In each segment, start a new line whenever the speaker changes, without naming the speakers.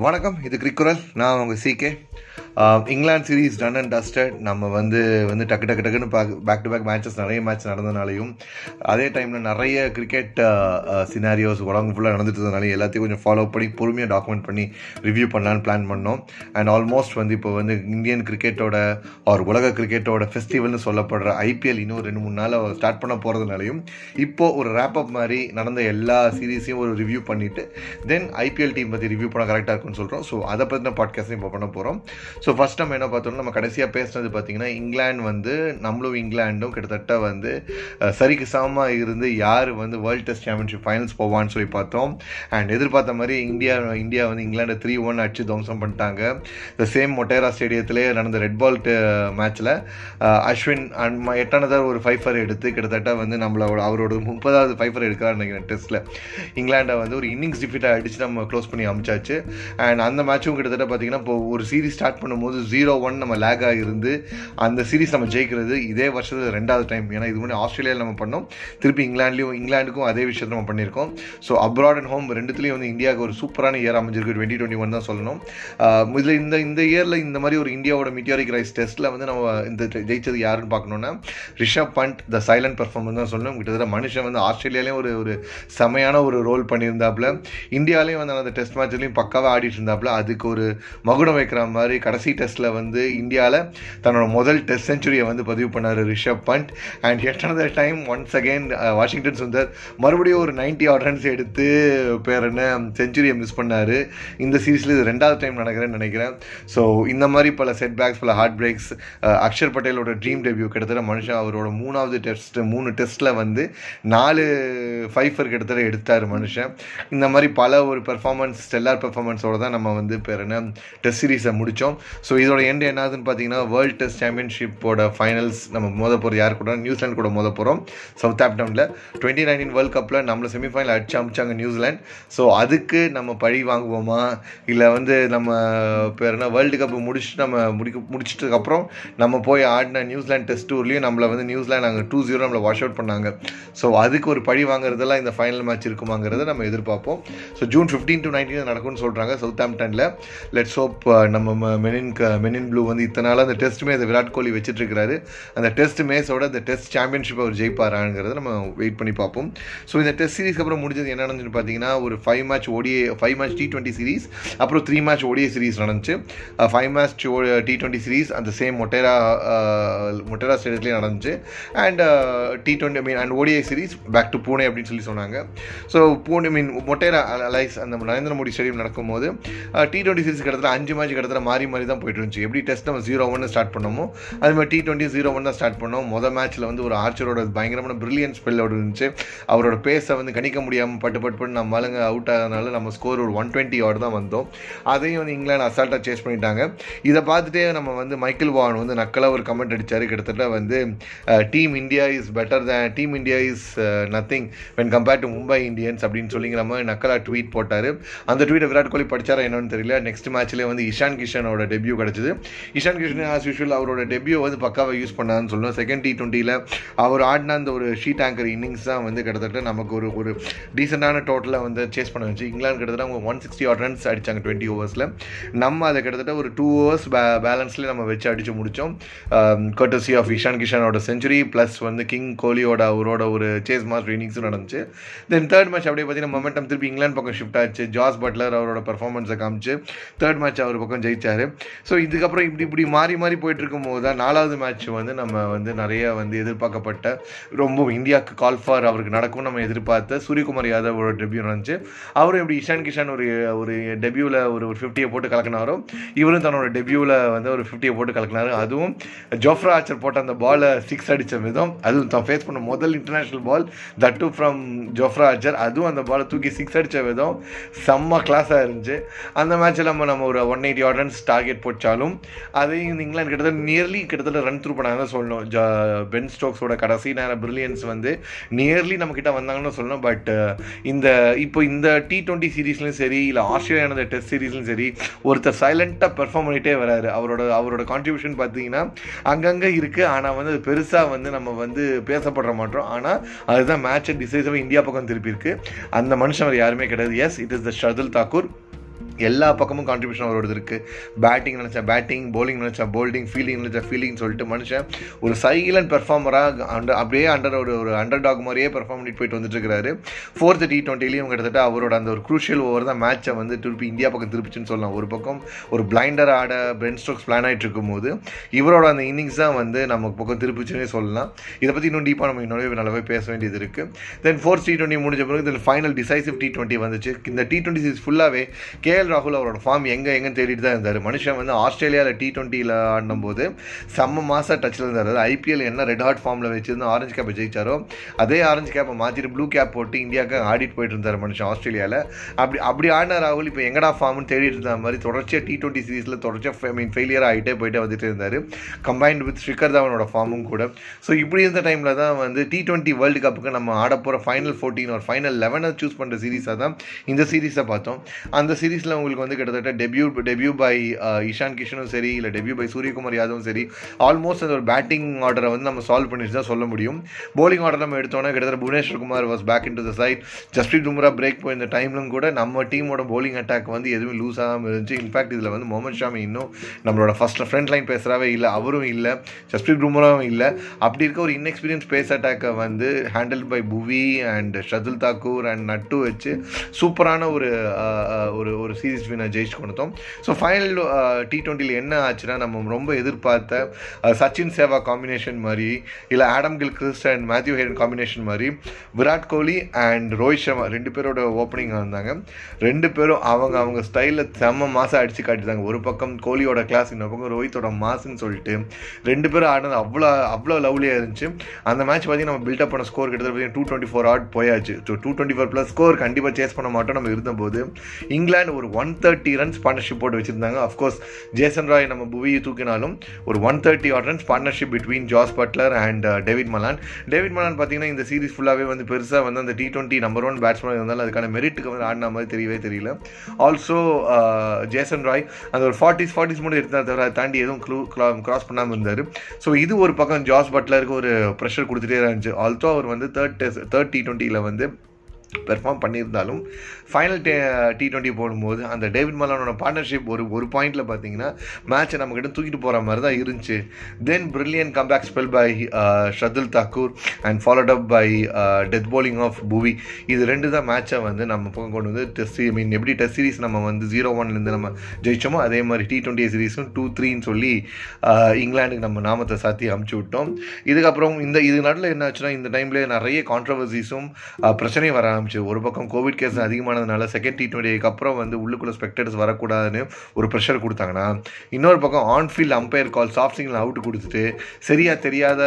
வணக்கம் இது கிரிக்குரல். நான் உங்கள் CK England series done and dusted நம்ம வந்து வந்து டக்கு டக்கு டக்குன்னு பேக் டு பேக் மேட்சஸ் நிறைய மேட்ச் நடந்ததுனாலையும் அதே டைமில் நிறைய கிரிக்கெட் சினாரியோஸ் uh, uh, உலகம் ஃபுல்லாக நடந்துட்டு இருந்ததுனால எல்லாத்தையும் கொஞ்சம் ஃபாலோ பண்ணி பொறுமையாக டாக்குமெண்ட் பண்ணி ரிவ்யூ பண்ணலான்னு பிளான் பண்ணோம். அண்ட் ஆல்மோஸ்ட் வந்து இப்போ வந்து இந்தியன் கிரிக்கெட்டோட ஒரு உலக கிரிக்கெட்டோட ஃபெஸ்டிவல்னு சொல்லப்படுற ஐபிஎல் இன்னும் ரெண்டு மூணு நாள் ஸ்டார்ட் பண்ண போகிறதுனாலையும் இப்போது ஒரு ரேப் அப் மாதிரி நடந்த எல்லா சீரீஸையும் ஒரு ரிவ்யூ பண்ணிவிட்டு தென் ஐபிஎல் டீம் பற்றி ரிவ்யூ பண்ண கரெக்டாக இருக்கும்னு சொல்கிறோம் ஸோ அதை பற்றின பாட்காஸ்ட்டையும் இப்போ பண்ண போகிறோம் ஸோ ஸோ ஃபஸ்ட் நம்ம என்ன பார்த்தோம்னா நம்ம கடைசியாக பேசினது பார்த்தீங்கன்னா இங்கிலாந்து வந்து நம்மளும் இங்கிலாண்டும் கிட்டத்தட்ட வந்து சரிக்கு சமமாக இருந்து யார் வந்து வேர்ல்ட் டெஸ்ட் சாம்பியன்ஷிப் ஃபைனல்ஸ் போவான்னு சொல்லி பார்த்தோம். அண்ட் எதிர்பார்த்த மாதிரி இந்தியா இந்தியா வந்து இங்கிலாண்டை த்ரீ ஒன் அடிச்சு துவம்சம் பண்ணிட்டாங்க. த சேம் மொட்டேரா ஸ்டேடியத்திலே நடந்த ரெட் பால் மேட்ச்சில் அஸ்வின் அண்ட் எட்டானதார் ஒரு ஃபைஃபர் எடுத்து கிட்டத்தட்ட வந்து நம்மளோட அவரோட முப்பதாவது ஃபைஃபர் எடுக்கிறார் நினைக்கிறேன் டெஸ்ட்டில் இங்கிலாண்டை வந்து ஒரு இன்னிங்ஸ் டிஃபிட்டாக அடிச்சு நம்ம க்ளோஸ் பண்ணி அமிச்சாச்சு. அண்ட் அந்த மேட்சும் கிட்டத்தட்ட பார்த்தீங்கன்னா இப்போ ஒரு சீரிஸ் ஸ்டார்ட் பண்ணும்போது ஜீரோ ஒன் நம்ம லேக் ஆகிருந்து அந்த சீரிஸ் நம்ம ஜெயிக்கிறது இதே வருஷத்துல ரெண்டாவது டைம் ஏன்னா இது முன்னாடி ஆஸ்திரேலியாவில் நம்ம பண்ணோம். திருப்பி இங்கிலாண்ட்லேயும் இங்கிலாந்துக்கும் அதே விஷயத்தை நம்ம பண்ணியிருக்கோம். ஸோ அப்ராட் அண்ட் ஹோம் ரெண்டுத்துலேயும் வந்து இந்தியாவுக்கு ஒரு சூப்பரான இயர் அமைஞ்சிருக்கு. டுவெண்ட்டி டுவெண்ட்டி ஒன் தான் சொல்லணும். இதில் இந்த இந்த இயரில் இந்த மாதிரி ஒரு இந்தியாவோட மீட்டியாரிக் ரைஸ் டெஸ்ட்டில் வந்து நம்ம இந்த ஜெயிச்சது யாருன்னு பார்க்கணுன்னா Rishabh Pant the silent performance தான் சொல்லணும். கிட்டத்தட்ட மனுஷன் வந்து ஆஸ்திரேலியாலேயும் ஒரு ஒரு செமையான ஒரு ரோல் பண்ணியிருந்தாப்புல. இந்தியாலேயும் வந்து அந்த டெஸ்ட் மேட்ச்லேயும் பக்காவாக ஆடிட்டு இருந்தாப்புல. அதுக்கு ஒரு மகுடம் வைக்கிற மாதிரி கடைசி டெஸ்ட்டில் வந்து இந்தியாவில் தன்னோட முதல் டெஸ்ட் செஞ்சுரியை வந்து பதிவு பண்ணார் Rishabh Pant and at another time once again Washington Sundar மறுபடியும் ஒரு நைன்டி ஆட் ரன்ஸ் எடுத்து பேர் என்ன செஞ்சுரியை மிஸ் பண்ணார். இந்த சீரீஸில் இது ரெண்டாவது டைம் நடக்கிறேன்னு நினைக்கிறேன். ஸோ இந்த மாதிரி பல செட் பேக்ஸ் பல ஹார்ட் பிரேக்ஸ் அக்ஷர் பட்டேலோட ட்ரீம் டெபியூ கிட்டத்தட்ட மனுஷன் அவரோட மூணாவது டெஸ்ட் மூணு டெஸ்ட்டில் வந்து நாலு ஃபைஃபர் கிட்டத்தட்ட எடுத்தார் மனுஷன். இந்த மாதிரி பல ஒரு பெர்ஃபார்மன்ஸ் ஸ்டெல்லார் பெர்ஃபார்மன்ஸோட தான் நம்ம வந்து பேர் என்ன டெஸ்ட் சீரீஸை முடித்தோம் ஸோ இதோட எண்டு என்னதுன்னு பார்த்தீங்கன்னா வேர்ல்ட் டெஸ்ட் சாம்பியன்ஷிப்போட ஃபைனல்ஸ் நம்ம மோத போகிறது யார் கூட நியூசிலாந்து கூட மோத போகிறோம் சவுத் ஆப்டனில் டுவெண்ட்டி நைன்டீன் வேர்ல்ட் கப்பில் நம்மளை செமிஃபைனல் அடிச்சு அமிச்சாங்க நியூசிலாந்து ஸோ அதுக்கு நம்ம பழி வாங்குவோமா? இல்லை வந்து நம்ம பேர் என்ன வேர்ல்டு கப் முடிச்சுட்டு நம்ம முடிக்க முடிச்சிட்டதுக்கப்புறம் நம்ம போய் ஆடின நியூசிலாந்து டெஸ்ட் டூர்லேயும் நம்மளை வந்து நியூசிலாந்து அங்கே டூ ஜீரோ நம்மளை வாஷ் அவுட் பண்ணாங்க. ஸோ அதுக்கு ஒரு பழி வாங்குறதெல்லாம் இந்த ஃபைனல் மேட்ச் இருக்குமாங்கிறத நம்ம எதிர்பார்ப்போம். So June fifteen to nineteen நடக்கும்னு சொல்கிறாங்க சவுத் ஆம்டனில் லெட்ஸ் ஹோப் நம்ம மெனி மெனின் க மெனின் ப்ளூ வந்து இத்தனை நாளாக அந்த டெஸ்ட் மேஸ் விராட் கோலி வச்சிட்டு அந்த டெஸ்ட் மேஸோட அந்த டெஸ்ட் சாம்பியன்ஷிப் அவர் ஜெயிப்பாராங்கிறத நம்ம வெயிட் பண்ணி பார்ப்போம். ஸோ இந்த டெஸ்ட் சீரிஸ்க்கு அப்புறம் முடிஞ்சது என்ன பார்த்தீங்கன்னா ஒரு five match OTA five match D twenty series அப்புறம் த்ரீ மேட்ச் ஓடிஏ சீரிஸ் நடந்துச்சு. Five match D twenty series அந்த சேம் மொட்டேரா மொட்டேரா ஸ்டேடியத்துலேயே நடந்துச்சு. And T twenty mean and ODI series back to Pune அப்படின்னு சொல்லி சொன்னாங்க. ஸோ பூனே மீன் மொட்டேரா அலைஸ் அந்த நரேந்திர மோடி ஸ்டேடியம் நடக்கும்போது டி டுவெண்ட்டி சீரிஸ் கிட்டத்தட்ட அஞ்சு மேட்ச் கிட்டத்தட்ட மாறி மாறி தான் போயிட்டு இருந்துச்சு. எப்படி டெஸ்ட் நம்ம ஜீரோ ஒன்று ஸ்டார்ட் பண்ணோமோ அது மாதிரி டி டுவெண்ட்டி ஜீரோ ஒன் தான் ஸ்டார்ட் பண்ணோம். மொதல் மேட்ச்சில் வந்து ஒரு ஆர்ச்சரோட பயங்கரமான பிரில்லியன் ஸ்பெல்லோட இருந்துச்சு. அவரோட பேஸை வந்து கணிக்க முடியாமல் பட்டு பட்டு பட்டு நம்ம ஆளுங்க அவுட் ஆகிறதுனால நம்ம ஸ்கோர் ஒரு ஒன் டுவெண்ட்டி ஆட் தான் வந்தோம். அதையும் வந்து இங்கிலாந்து அசால்ட்டாக சேஸ் பண்ணிட்டாங்க. இதை பார்த்துட்டே நம்ம வந்து மைக்கேல் வான் வந்து நக்கலாக ஒரு கமெண்ட் அடித்தார் கிட்டத்தட்ட வந்து team India is better than team India is nothing when compared to Mumbai Indians அப்படின்னு சொல்லிங்கிற மாதிரி நக்கலாக ட்வீட் போட்டார். அந்த ட்வீட்டை விராட் கோலி படித்தாரா என்னன்னு தெரியல. நெக்ஸ்ட் மேட்ச்லேயே வந்து இஷான் கிஷனோட டெபியூ கிடச்சிது. இஷான் கிஷன் ஆஸ் யூஷுவல் அவரோட டெபியூ வந்து பக்காவாக யூஸ் பண்ணான்னு சொல்லணும். செகண்ட் டி டுவெண்ட்டியில் அவர் ஆடின அந்த ஒரு ஷீட் ஆங்கர் இன்னிங்ஸ் தான் வந்து கிட்டத்தட்ட நமக்கு ஒரு ஒரு டீசெண்டான டோட்டலாக வந்து சேஸ் பண்ண வச்சு. இங்கிலாந்து கிட்டத்தட்ட அவங்க ஒன் சிக்ஸ்டி ஆட் ரன்ஸ் அடித்தாங்க டுவெண்ட்டி ஓவர்ஸில் நம்ம அதை கிட்டத்தட்ட ஒரு டூ ஓவர்ஸ் பே பேலன்ஸ்லேயே நம்ம வச்சு அடித்து முடித்தோம் கர்டசி ஆஃப் இஷான் கிஷனோட செஞ்சுரி ப்ளஸ் வந்து கிங் கோலியோட அவரோட ஒரு சேஸ் மாஸ்டர் இன்னிங்ஸும் நடந்துச்சு. தென் தேர்ட் மேட்ச் அப்படியே பார்த்தீங்கன்னா மொமெண்டம் திருப்பி இங்கிலாந்து பக்கம் ஷிஃப்ட் ஆச்சு. ஜாஸ் பட்லர் அவரோட பர்ஃபார்மன்ஸை காமிச்சு தேர்ட் மேட்ச் அவர் பக்கம் ஜெயிச்சார். ஸோ இதுக்கப்புறம் இப்படி இப்படி மாறி மாறி போயிட்டு இருக்கும்போது தான் நாலாவது மேட்ச் வந்து நம்ம வந்து நிறைய வந்து எதிர்பார்க்கப்பட்ட ரொம்ப இந்தியாவுக்கு கால் ஃபார் அவருக்கு நடக்கும் நம்ம எதிர்பார்த்த சூரியகுமார் யாதவோட டெபியூ நடந்துச்சு. அவரும் இப்படி இஷான் கிஷான் ஒரு ஒரு டெபியூவில் ஒரு ஒரு ஃபிஃப்டியை போட்டு கலக்கினாரோ இவரும் தன்னோட டெபியூவில் வந்து ஒரு ஃபிஃப்டியை போட்டு கலக்கினாரு. அதுவும் ஜோஃப்ரா ஆச்சர் போட்ட அந்த பாலை சிக்ஸ் அடித்த விதம் அதுவும் தான் ஃபேஸ் பண்ண முதல் இன்டர்நேஷ்னல் பால் தட்டு ஃப்ரம் ஜோஃப்ரா ஆச்சர். அதுவும் அந்த பாலை தூக்கி சிக்ஸ் அடித்த விதம் செம்ம கிளாஸாக இருந்துச்சு. அந்த மேட்ச்சில் நம்ம நம்ம ஒரு one eighty odd runs target போச்சாலும் அதையும் இங்கிலாந்து கிட்டத்தட்ட நியர்லி கிட்டத்தட்ட ரன் த்ரூ பண்ணாங்க தான் சொல்லணும். ஜா பென் ஸ்டோக்ஸோட கடைசி நேர பிரில்லியன்ஸ் வந்து நியர்லி நம்ம கிட்ட வந்தாங்கன்னு சொல்லணும். பட் இந்த இப்போ இந்த டி ட்வெண்ட்டி சீரீஸ்லையும் சரி இல்லை ஆஸ்திரேலியா டெஸ்ட் சீரீஸ்லையும் சரி ஒருத்தர் சைலண்ட்டாக பெர்ஃபார்ம் பண்ணிகிட்டே வராரு. அவரோட அவரோட கான்ட்ரிபியூஷன் பார்த்தீங்கன்னா அங்கங்கே இருக்குது ஆனால் வந்து அது பெருசாக வந்து நம்ம வந்து பேசப்படுற மாட்டோம். ஆனால் அதுதான் மேட்சை டிசைசிவாக இந்தியா பக்கம் திருப்பி இருக்கு. அந்த மனுஷன் அவர் யாருமே கிடையாது. Yes it is the Shardul Thakur எல்லா பக்கமும் கான்ட்ரிபியூஷன் அவரோடது இருக்குது பேட்டிங் நினச்சா பேட்டிங் போலிங் நினச்சா போல்டிங் ஃபீல்டிங் நினச்சா ஃபீல்டிங் சொல்லிட்டு மனுஷன் ஒரு சைலண்ட் பெர்ஃபார்மராக அண்டர் அப்படியே அண்டர் ஒரு ஒரு அண்டர் டாக் மாதிரியே பெர்ஃபார்ம் பண்ணிட்டு போயிட்டு வந்துட்டு இருக்காரு ஃபோர்த் டி டுவெண்ட்டிலையும் கிட்டத்தட்ட அவரோட அந்த ஒரு குரூஷியல் ஓவர் தான் மேட்சை வந்து திருப்பி இந்தியா பக்கம் திருப்பிச்சுன்னு சொல்லலாம். ஒரு பக்கம் ஒரு பிளைண்டர் ஆட பிரென் ஸ்ட்ரோக்ஸ் பிளான் ஆகிட்டு இருக்கும்போது இவரோட அந்த இன்னிங்ஸ் தான் வந்து நம்ம பக்கம் திருப்பிச்சுன்னே சொல்லலாம். இதை பற்றி இன்னும் டீப்பாக நம்ம இன்னொரு நல்லாவே பேச வேண்டியது இருக்குது தென் ஃபோர்த் டி டுவெண்ட்டி முடிஞ்ச பிறகு இதில் ஃபைனல் டிசைசிவ் டி டுவெண்ட்டி வந்துச்சு. இந்த டி டுவெண்ட்டி சீரிஸ் ஃபுல்லாகவே கேஎல் ராகுல் அவரோட ஃபார்ம் எங்கே எங்கன்னு தேடிட்டு தான் இருந்தார். மனுஷன் வந்து ஆஸ்திரேலியாவில் டி டுவெண்ட்டியில் ஆடும்போது செம்ம மாதம் டச்சில் இருந்தார். ஐபிஎல் என்ன ரெட் ஹாட் ஃபார்மில் வச்சிருந்து ஆரஞ்சு கேப்பை ஜெயிச்சாரோ அதே ஆரஞ்சு கேப்பை மாற்றிட்டு ப்ளூ கேப் போட்டு இந்தியாவுக்கு ஆடிட்டு போயிட்டு இருந்தார் மனுஷன் ஆஸ்திரேலியாவில் அப்படி அப்படி ஆடின ராகுல் இப்போ எங்கடா ஃபார்ம்னு தேடிட்டு இருந்த மாதிரி தொடர்ச்சியாக டி டுவெண்ட்டி சீரீஸில் தொடர்ச்சியாக ஐ மீன் ஃபெயிலியர் ஆகிட்டே போயிட்டே வந்துட்டு இருந்தார். கம்பைன்ட் வித் ஸ்ரீகர் தவனோட ஃபார்மும் கூட. ஸோ இப்படி இருந்த டைமில் தான் வந்து டி டுவெண்ட்டி வேர்ல்டு கப்புக்கு நம்ம ஆட போகிற ஃபைனல் ஃபோர்டீன் ஒரு ஃபைனல் லெவனை சூஸ் பண்ணுற சீரீஸாக தான் இந்த சீரீஸை பார்த்தோம். அந்த சீரீஸில் உங்களுக்கு வந்து கிட்டத்தட்ட டெபியூ டெபியூ பை இஷான் கிஷனும் சரி இல்லை டெபியூ பை சூரியகுமார் யாதவும் சரி ஆல்மோஸ்ட் அந்த ஒரு பேட்டிங் ஆர்டரை வந்து நம்ம சால்வ் பண்ணிட்டு தான் சொல்ல முடியும். போலிங் ஆர்டர் நம்ம எடுத்தோன்னா கிட்டத்தட்ட Bhuvneshwar Kumar was back in to the side Jasprit Bumrah break போயிருந்த டைம்லும் கூட நம்ம டீமோட போலிங் அட்டாக் வந்து எதுவுமே லூஸ் ஆகாமல் இருந்துச்சு. இன்ஃபேக்ட் இதில் வந்து முகமது ஷாமி இன்னும் நம்மளோட ஃபஸ்ட் ஃப்ரண்ட் லைன் பேசுகிறாவே இல்லை அவரும் இல்லை ஜஸ்பிரீத் பும்ராவும் இல்லை. அப்படி இருக்க ஒரு இன்எக்ஸ்பீரியன்ஸ் பேஸ் அட்டாக்கை வந்து handle by Bhuvi and Shardul Thakur and Nattu வச்சு சூப்பரான uh, uh, ஒரு ஒரு ஒரு சீரீஸ் வினர் ஜெயிச்சு கொடுத்தோம். ஸோ ஃபைனல் டி ட்வெண்ட்டியில் என்ன ஆச்சுன்னா நம்ம ரொம்ப எதிர்பார்த்த uh, சச்சின் சேவா காம்பினேஷன் மாதிரி இல்லை Adam Gilchrist and Matthew Hayden combination மாதிரி விராட் கோலி அண்ட் ரோஹித் சர்மா ரெண்டு பேரோட ஓப்பனிங் வந்தாங்க ரெண்டு பேரும் அவங்க அவங்க ஸ்டைலில் செம்ம மாதம் அடித்து காட்டிட்டாங்க. ஒரு பக்கம் கோலியோட கிளாஸ் இன்னொரு பக்கம் ரோஹித்தோட மாசுன்னு சொல்லிட்டு ரெண்டு பேரும் ஆடினது அவ்வளோ அவ்வளோ லவ்லியாக இருந்துச்சு. அந்த மேட்ச் பார்த்தீங்கன்னா நம்ம பில்டப் பண்ண ஸ்கோர் கிட்டத்தட்ட டூ டுவெண்ட்டி ஃபோர் ஆட் போயாச்சு. So two twenty four plus score கண்டிப்பாக சேஸ் பண்ண மாட்டோம். நம்ம இருந்தபோது இங்கிலாந்து ஒரு ஒன் தேர்ட்டி ரன்ஸ் பார்ட்னர்ஷிப் போட்டு வச்சுருந்தாங்க. அஃப்கோர்ஸ் ஜேசன் ராய் நம்ம புவியை தூக்கினாலும் ஒரு one thirty odd runs partnership between Jos Buttler and David Malan David Malan பார்த்தீங்கன்னா இந்த சீரிஸ் ஃபுல்லாகவே வந்து பெருசாக வந்து அந்த T twenty number one batsman இருந்தாலும் அதுக்கான மெரிட்டுக்கு வந்து ஆடின மாதிரி தெரியவே தெரியல. ஆல்சோ ஜேசன் ராய் அந்த ஒரு ஃபார்ட்டிஸ் ஃபார்ட்டிஸ் மட்டும் இருந்தால் தவிர அதை தாண்டி எதுவும் க்ளூ கிராஸ் பண்ணாமல் இருந்தார். ஸோ இது ஒரு பக்கம் ஜாஸ் பட்லருக்கு ஒரு ப்ரெஷர் கொடுத்துட்டே இருந்துச்சு. ஆல்சோ அவர் வந்து தேர்ட் டெஸ்ட் தேர்ட் டி டுவெண்ட்டியில் வந்து பெர்ஃபார்ம் பண்ணியிருந்தாலும் ஃபைனல் டே டி டுவெண்ட்டி போடும்போது அந்த டேவிட் மலானோட பார்ட்னர்ஷிப் ஒரு ஒரு பாயிண்டில் பார்த்தீங்கன்னா மேட்சை நம்மக்கிட்ட தூக்கிட்டு போகிற மாதிரி தான் இருந்துச்சு. Then brilliant comeback spell by Shardul Thakur and followed up by death bowling of Bhuvi இது ரெண்டு தான் மேட்சை வந்து நம்ம பக்கம் கொண்டு வந்து டெஸ்ட் ஐ மீன் எப்படி டெஸ்ட் சீரிஸ் நம்ம வந்து ஜீரோ ஒன்லேருந்து நம்ம ஜெயிச்சோமோ அதே மாதிரி டி ட்வெண்ட்டி சீரிஸும் டூ த்ரீன்னு சொல்லி uh, இங்கிலாந்துக்கு நம்ம நாமத்தை சாத்தி அமுச்சு விட்டோம். இதுக்கப்புறம் இந்த இது நடுவில் என்ன ஆச்சுன்னா இந்த டைம்லேயே நிறைய கான்ட்ரவர்சிஸும் uh, பிரச்சனையும் வர ஆரம்பிச்சு ஒரு பக்கம் கோவிட் கேஸ் அதிகமானதுனால செகண்ட் டி டுவெண்ட்டிக்கு அப்புறம் வந்து உள்ளுக்குள்ளே ஸ்பெக்டர்ஸ் வரக்கூடாதுன்னு ஒரு ப்ரெஷர் கொடுத்தாங்கன்னா இன்னொரு பக்கம் on field umpire call soft single out கொடுத்துட்டு சரியா தெரியாத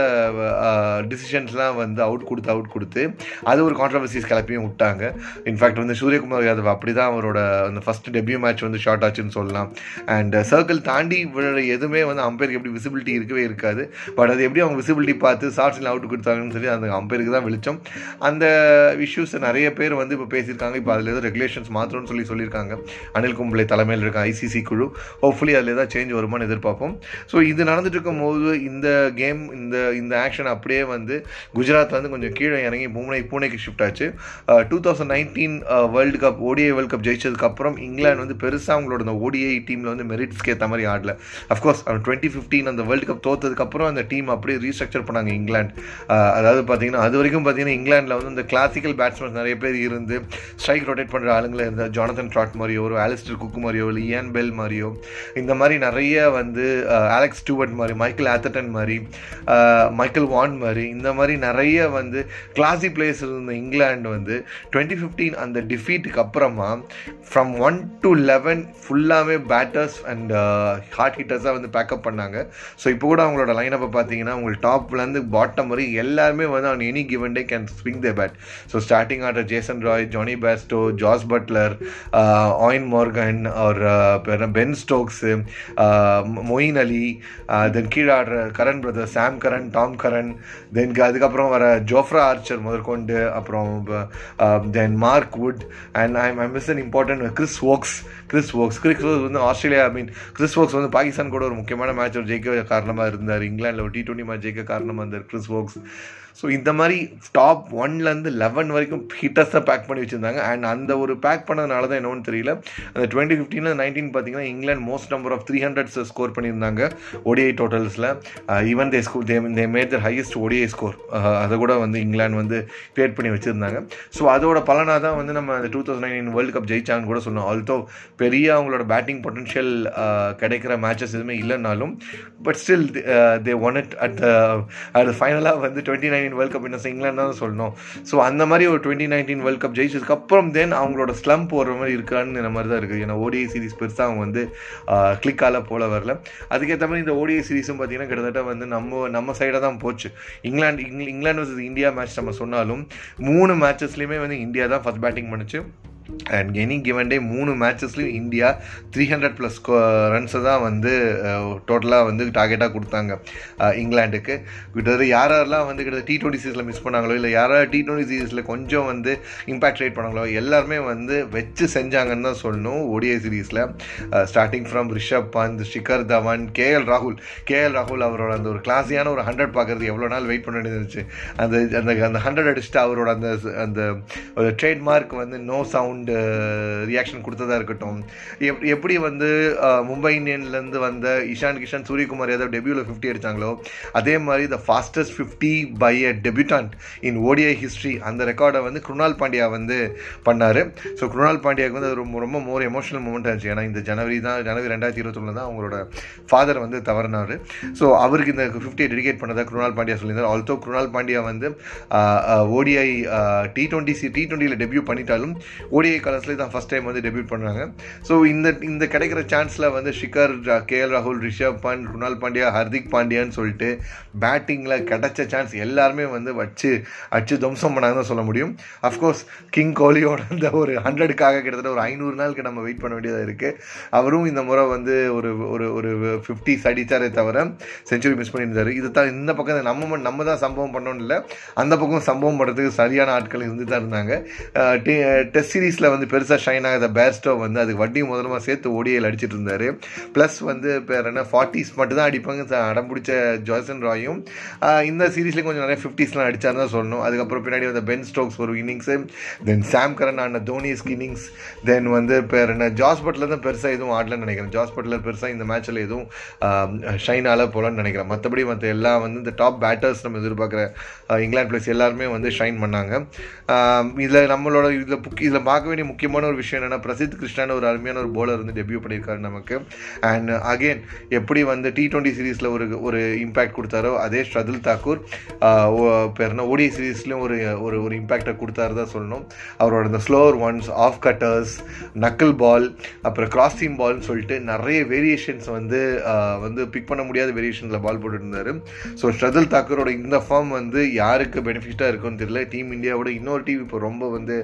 டிசிஷன்ஸ்லாம் வந்து அவுட் கொடுத்து அவுட் கொடுத்து அது ஒரு கான்ட்ரவர்சிஸ் கிளப்பியும் விட்டாங்க. இன்ஃபேக்ட் வந்து சூரியகுமார் யாதவ் அப்படி தான் அவரோட அந்த ஃபஸ்ட் டெபியூ மேட்ச் வந்து ஷார்ட் ஆச்சுன்னு சொல்லலாம். அண்ட் சர்க்கிள் தாண்டி விழுற எதுவுமே வந்து அம்பையருக்கு எப்படி விசிபிலிட்டி இருக்கவே இருக்காது. பட் அது எப்படி அவங்க விசிபிலிட்டி பார்த்து சாஃப்ட் சிங்கிள் அவுட் கொடுத்தாங்கன்னு சொல்லி அந்த அம்பையருக்கு தான் வெளிச்சம். அந்த இஷ்யூஸை நிறைய நிறைய பேர் வந்து இப்போ பேசியிருக்காங்க. இப்போ அதில் ஏதோ ரெகுலேஷன்ஸ் மாற்றணும்னு சொல்லி சொல்லியிருக்காங்க. அனில் கும்பளை தலைமையில் இருக்க ஐசிசி குழு. ஹோப்ஃபுல்லி அதில் ஏதாவது சேஞ்ச் வருமான்னு எதிர்பார்ப்போம். ஸோ இது நடந்துட்டு இருக்கும்போது இந்த கேம் இந்த இந்த ஆக்ஷன் அப்படியே வந்து குஜராத் வந்து கொஞ்சம் கீழே இறங்கி பூனை பூனேக்கு ஷிஃப்ட் ஆச்சு. Two thousand nineteen world cup ODI world cup ஜெயிச்சதுக்கப்புறம் England வந்து பெருசாக அவங்களோட அந்த ஓடிஐ டீமில் வந்து மெரிட்ஸ்க்கு ஏற்ற மாதிரி ஆடல. அஃப்கோர்ஸ் டுவெண்ட்டி ஃபிஃப்டீன் அந்த வேர்ல்டு கப் தோத்ததுக்கப்புறம் அந்த டீம் அப்படியே ரீஸ்ட்ரக்சர் பண்ணாங்க இங்கிலாந்து. அதாவது பார்த்தீங்கன்னா அது வரைக்கும் பார்த்தீங்கன்னா இங்கிலாந்தில் வந்து இந்த கிளாசிக்கல் பேட்ஸ்மேன் நிறைய பேர் இருந்து ஸ்ட்ரைக் ரொட்டேட் பண்ணுற ஆளுங்களை இருந்தால் ஜானதன் ட்ராட் மாதிரியோ ஒரு ஆலிஸ்டர் குக் மாதிரியோ இல்லை இயான் பெல் மாதிரியோ இந்த மாதிரி நிறைய வந்து அலெக்ஸ் ஸ்டூவர்ட் மாதிரி மைக்கேல் ஆத்தட்டன் மாதிரி மைக்கேல் வான் மாதிரி இந்த மாதிரி நிறைய வந்து கிளாசி பிளேயர்ஸ் இருந்த இங்கிலாந்து வந்து டுவெண்ட்டி ஃபிஃப்டீன் அந்த டிஃபீட்டுக்கு அப்புறமா ஃப்ரம் ஒன் டு லெவன் ஃபுல்லாகவே பேட்டர்ஸ் அண்ட் ஹார்ட் ஹிட்டர்ஸாக வந்து பேக்கப் பண்ணாங்க. ஸோ இப்போ கூட அவங்களோட லைனப்பை பார்த்தீங்கன்னா உங்களுக்கு டாப்லேருந்து பாட்டம் வரை எல்லாருமே வந்து அவன் any given day can swing the bat so starting ஆடுற Jason Roy Jonny Bairstow Jos Buttler Eoin Morgan அவர் Ben Stokes Moeen Ali then கீழே ஆடுற Curran brother Sam Curran Tom Curran then அதுக்கப்புறம் வர ஜோஃப்ரா ஆர்ச்சர் முதற்கொண்டு அப்புறம் then Mark Wood and I I miss an important Chris Woakes Chris Woakes Chris Woakes வந்து Australia I mean Chris Woakes வந்து பாகிஸ்தான் கூட ஒரு முக்கியமான மேட்ச் ஜெயிக்க காரணமாக இருந்தார். இங்கிலாந்தில் ஒரு டி டுவெண்ட்டி மேட்ச் ஜெயிக்க காரணமாக இருந்தார் கிறிஸ் ஓக்ஸ் ஸோ இந்த மாதிரி டாப் ஒன்லேருந்து லெவன் வரைக்கும் ஹிட்டர்ஸாக பேக் பண்ணி வச்சுருந்தாங்க. அண்ட் அந்த ஒரு பேக் பண்ணதுனால தான் என்னன்னு தெரியல. அந்த டுவெண்ட்டி ஃபிஃப்டீனில் நைன்டீன் பார்த்தீங்கன்னா England most number of three hundreds score பண்ணியிருந்தாங்க. ODI டோட்டல்ஸில் even they score they they made the highest ODI score uh, அதை கூட வந்து இங்கிலாந்து வந்து கிரியேட் பண்ணி வச்சுருந்தாங்க. ஸோ அதோட பலனாக தான் வந்து நம்ம அந்த two thousand nineteen world cup ஜெயிச்சாங்கன்னு கூட சொல்லணும். ஆல்தோ பெரிய அவங்களோட பேட்டிங் பொட்டன்ஷியல் uh, கிடைக்கிற மேட்சஸ் எதுவுமே இல்லைனாலும் but still they won it at அது ஃபைனலாக வந்து டுவெண்ட்டி நைன்டீன் வேர்ல்ட் கப் இன்னும் இங்கிலாந்து தான் சொல்லணும். ஸோ அந்த மாதிரி ஒரு டுவெண்ட்டி நைன்டீன் வேர்ல்ட் கப் ஜெயிச்சதுக்கப்புறம் தென் அவங்களோட ஸ்லம் போடுற மாதிரி இருக்கான்னு இந்த மாதிரி தான் இருக்குது. ஏன்னா ஓடிஐ சீரிஸ் பெருசாக அவங்க வந்து கிளிக்கால போல வரல. அதுக்கேற்ற மாதிரி இந்த ஓடிஐ சீரிஸும் பார்த்தீங்கன்னா கிட்டத்தட்ட வந்து நம்ம நம்ம சைடாக தான் போச்சு. England England versus India match நம்ம சொன்னாலும் மூணு மேட்சஸ்லையுமே வந்து இந்தியா தான் ஃபஸ்ட் பேட்டிங் பண்ணிச்சு. அண்ட் எனி கிவன் டே மூணு மேட்சஸ்லையும் இந்தியா த்ரீ ஹண்ட்ரட் ப்ளஸ் ரன்ஸை தான் வந்து டோட்டலாக வந்து டார்கெட்டாக கொடுத்தாங்க. இங்கிலாண்டுக்கு கிட்டத்தட்ட யார் யாரெல்லாம் வந்து கிட்ட டி டுவெண்ட்டி சீரீஸில் மிஸ் பண்ணாங்களோ இல்லை யாராவது டி டுவெண்ட்டி சீரீஸில் கொஞ்சம் வந்து இம்பாக்ட் ரேட் பண்ணாங்களோ எல்லாருமே வந்து வச்சு செஞ்சாங்கன்னு தான் சொல்லணும் ஓடிஐ சீரீஸில் starting from Rishabh Pant Shikhar Dhawan K L ராகுல். கேஎல் ராகுல் அவரோட அந்த ஒரு கிளாஸியான ஒரு ஹண்ட்ரட் பார்க்குறது எவ்வளோ நாள் வெயிட் பண்ண வேண்டியது இருந்துச்சு. அந்த அந்த அந்த ஹண்ட்ரட் அடிச்சுட்டு அவரோட அந்த அந்த ஒரு ட்ரேட்மார்க் வந்து நோ சவுண்ட் ரியாக்ஷன் கொடுத்ததா இருக்கட்டும். எப் எப்படி வந்து மும்பை இந்தியன்லேருந்து வந்த இஷான் கிஷான் சூரியகுமார் யாதவ் டெபியூவில் ஃபிஃப்டி அடித்தாங்களோ அதே மாதிரி the fastest fifty by a debutant in ODI history அந்த ரெக்கார்டை வந்து குருணால் பாண்டியா வந்து பண்ணார். ஸோ குருணால் பாண்டியாவுக்கு வந்து அது ரொம்ப ரொம்ப மோர் எமோஷனல் மூமெண்ட் ஆச்சு. ஏன்னா இந்த ஜனவரி தான் ஜனவரி ரெண்டாயிரத்தி இருபத்தொன்னு தான் அவங்களோட ஃபாதர் வந்து தவறினார். ஸோ அவருக்கு இந்த ஃபிஃப்டி டெடிகேட் பண்ணதாக குருணால் பாண்டியா சொல்லியிருந்தார். ஆல்சோ குருணால் பாண்டியா வந்து ஓடிஐ டி டுவெண்ட்டி சி டி டுவெண்ட்டியில் டெபியூ பண்ணிட்டாலும் ஓடிஐ கலர்ஸ்லேயே தான் ஃபஸ்ட் டைம் வந்து டெபியூட் பண்ணுறாங்க ஸோ இந்த இந்த கிடைக்கிற சான்ஸில் வந்து ஷிகர் கே எல் ராகுல் ரிஷப் பண்ட் குணால் பாண்டியா ஹர்திக் பாண்டியான்னு சொல்லிட்டு பேட்டிங்கில் கிடைச்ச சான்ஸ் எல்லாருமே வந்து வச்சு அச்சு துவம்சம் பண்ணாங்கன்னு சொல்ல முடியும். அஃப்கோர்ஸ் கிங் கோலியோட அந்த ஒரு ஹண்ட்ரடுக்காக கிட்டத்தட்ட ஒரு ஐநூறு நாளுக்கு நம்ம வெயிட் பண்ண வேண்டியதாக இருக்குது அவரும் இந்த முறை வந்து ஒரு ஒரு ஒரு ஃபிஃப்டி அடித்தாரே தவிர செஞ்சுரி மிஸ் பண்ணியிருந்தார். இது தான் இந்த பக்கம் நம்ம நம்ம தான் சம்பவம் பண்ணோன்னு இல்லை அந்த பக்கம் சம்பவம் பண்ணுறதுக்கு சரியான ஆட்கள் இருந்து தான் இருந்தாங்க டெஸ்ட் சீரீஸில் வந்து பெருசாக ஷைன் ஆகாத பேர்ஸ்டோ வந்து அதுக்கு வட்டி முதலமாக சேர்த்து ஓடியில் அடிச்சிட்டு இருந்தார். ப்ளஸ் வந்து பேர் என்ன? ஃபார்ட்டிஸ் மட்டும் தான் அடிப்பாங்க அடம் பிடிச்ச ஜாசன் ராயும் இந்த சீரீஸில் கொஞ்சம் நிறைய ஃபிஃப்டிஸ்லாம் அடிச்சார் தான் சொல்லணும். அதுக்கப்புறம் பின்னாடி வந்த பென் ஸ்டோக்ஸ் ஒரு இன்னிங்ஸு தென் சாம் கரன் ஆன தோனிஸ் இன்னிங்ஸ் தென் வந்து பேர் என்ன? ஜாஸ் பட்லர் தான் பெருசாக எதுவும் ஆடலன்னு நினைக்கிறேன். ஜாஸ் பட்லர் பெருசாக இந்த மேட்ச்சில் எதுவும் ஷைன் ஆல போகலான்னு நினைக்கிறேன். மற்றபடி மற்ற எல்லாம் வந்து இந்த டாப் பேட்டர்ஸ் நம்ம எதிர்பார்க்குற இங்கிலாந்து பிளேஸ் எல்லாருமே வந்து ஷைன் பண்ணாங்க. இதில் நம்மளோட இதில் இதில் பார்க்க வேண்டிய முக்கியமான ஒரு விஷயம் என்னென்னா பிரசித் கிருஷ்ணான ஒரு அருமையான ஒரு போலர் வந்து டெபியூ பண்ணியிருக்காரு நமக்கு. அண்ட் அகெயின் எப்படி வந்து டி ட்வெண்ட்டி சீரீஸில் ஒரு ஒரு இம்பேக்ட் கொடுத்தாரோ அதே ஸ்ரதுல் தாக்கூர் பேர்னா ஓடிஐ சீரீஸ்லேயும் ஒரு ஒரு ஒரு இம்பேக்டை கொடுத்தாரு தான் சொல்லணும். அவரோட இந்த ஸ்லோவர் ஒன்ஸ் ஆஃப் கட்டர்ஸ் நக்கல் பால் அப்புறம் கிராஸிங் பால்னு சொல்லிட்டு நிறைய வேரியேஷன்ஸ் வந்து வந்து பிக் பண்ண முடியாத வேரியேஷன்ஸில் பால் போட்டுட்டு இருந்தார் ஸோ ஸ்ரதுல் தாக்கூரோட இந்த ஃபார்ம் வந்து யாருக்கு பெனிஃபிட்டாக இருக்கும்னு தெரியல. டீம் இந்தியாவோட இன்னொரு டீம் இப்போ ரொம்ப வந்து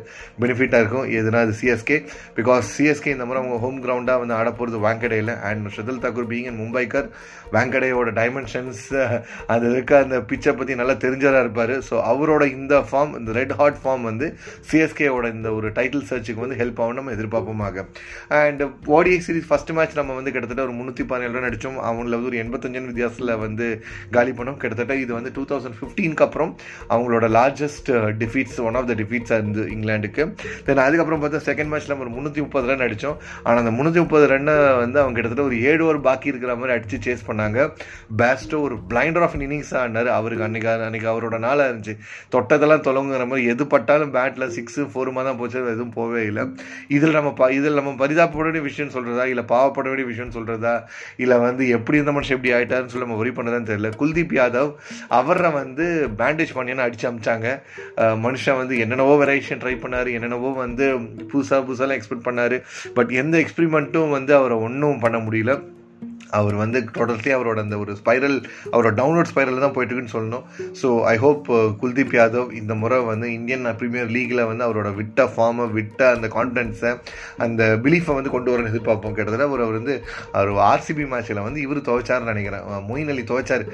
பெனிஃபிட்டாக இருக்கும். எதுனா அது சிஎஸ்கே பிகாஸ் சிஎஸ்கே இந்த மாதிரி அவங்க ஹோம் கிரவுண்டாக வந்து ஆட போகிறது வாங்கடையில் and Shardul Thakur being and Mumbaikar வாங்கடையோட dimensions அது இருக்க அந்த பிச்சை பற்றி நல்லா தெரிஞ்சதாக இருப்பார். ஸோ அவரோட இந்த ஃபார்ம் இந்த ரெட் ஹாட் ஃபார்ம் வந்து சிஎஸ்கேவோட இந்த ஒரு டைட்டில் சர்ச்சுக்கு வந்து ஹெல்ப் ஆகும் நம்ம எதிர்பார்ப்போமாக. And ODI series first match நம்ம வந்து கிட்டத்தட்ட ஒரு முந்நூற்றி பதினேழு ரன் அடித்தோம் அவங்கள வந்து ஒரு எண்பத்தஞ்சு வித்தியாசத்தில் வந்து காலி பண்ணோம். கிட்டத்தட்ட இது வந்து டூ தௌசண்ட் ஃபிஃப்டீனுக்கு அப்புறம் அவங்களோட largest defeats one of the டிஃபீட்ஸாக இருந்து இங்கிலாந்துக்கு. தென் அதுக்கப்புறம் பார்த்தா செகண்ட் மேட்ச்சில் நம்ம ஒரு முந்நூற்றி முப்பது ரன் அடித்தோம் ஆனால் அந்த முந்நூற்றி முப்பது ரன்னை வந்து அவங்க கிட்டத்தட்ட ஒரு ஏழு ஓவர் பாக்கி இருக்கிற மாதிரி அடித்து சேஸ் பண்ணாங்க. பேஸ்டோ ஒரு பிளைண்டர் ஆஃப் இன்னிங்ஸ் ஆடினார். அவருக்கு அன்னைக்கு அன்னைக்கு அவரோட நாளாக இருந்துச்சு. தொட்டதெல்லாம் தொலங்குற மாதிரி எது பட்டாலும் பேட்டில் சிக்ஸு ஃபோருமா தான் போச்சு. எதுவும் போவே இல்லை. இதில் நம்ம ப இதில் நம்ம பரிதாப்பட வேண்டிய விஷயம் சொல்கிறதா இல்லை பாவப்பட வேண்டிய விஷயம் சொல்கிறதா இல்லை வந்து எப்படி இருந்த மனுஷன் எப்படி ஆகிட்டாருன்னு சொல்லி நம்ம ஒரி பண்ணதான்னு தெரியல. குல்தீப் யாதவ் அவரை வந்து பேண்டேஜ் பண்ணியான அடிச்சு அமிச்சாங்க. மனுஷன் வந்து என்னென்னவோ வெரைஷன் ட்ரை பண்ணார். என்னென்னவோ வந்து புதுசாக புதுசாலாம் எக்ஸ்பெக்ட் பண்ணார். பட் எந்த எக்ஸ்பிரிமெண்ட்டும் வந்து அவரை ஒன்றும் பண்ண முடியல. அவர் வந்து டோட்டல்ஸே அவரோட அந்த ஒரு ஸ்பைரல் அவரோட டவுன்லோட் ஸ்பைரல் தான் போயிட்டுருக்குன்னு சொல்லணும். So I hope Kuldeep Yadav இந்த முறை வந்து இந்தியன் ப்ரீமியர் லீகில் வந்து அவரோட விட்ட ஃபார்மை விட்ட அந்த கான்ஃபிடன்ஸை அந்த பிலீஃபை வந்து கொண்டு வரணும்னு எதிர்பார்ப்போம். கிட்டத்தட்ட அவர் வந்து அவர் ஆர்சிபி மேட்ச்சில் வந்து இவர் துவைச்சார்னு நினைக்கிறேன். மொயின் அலி துவைச்சார்.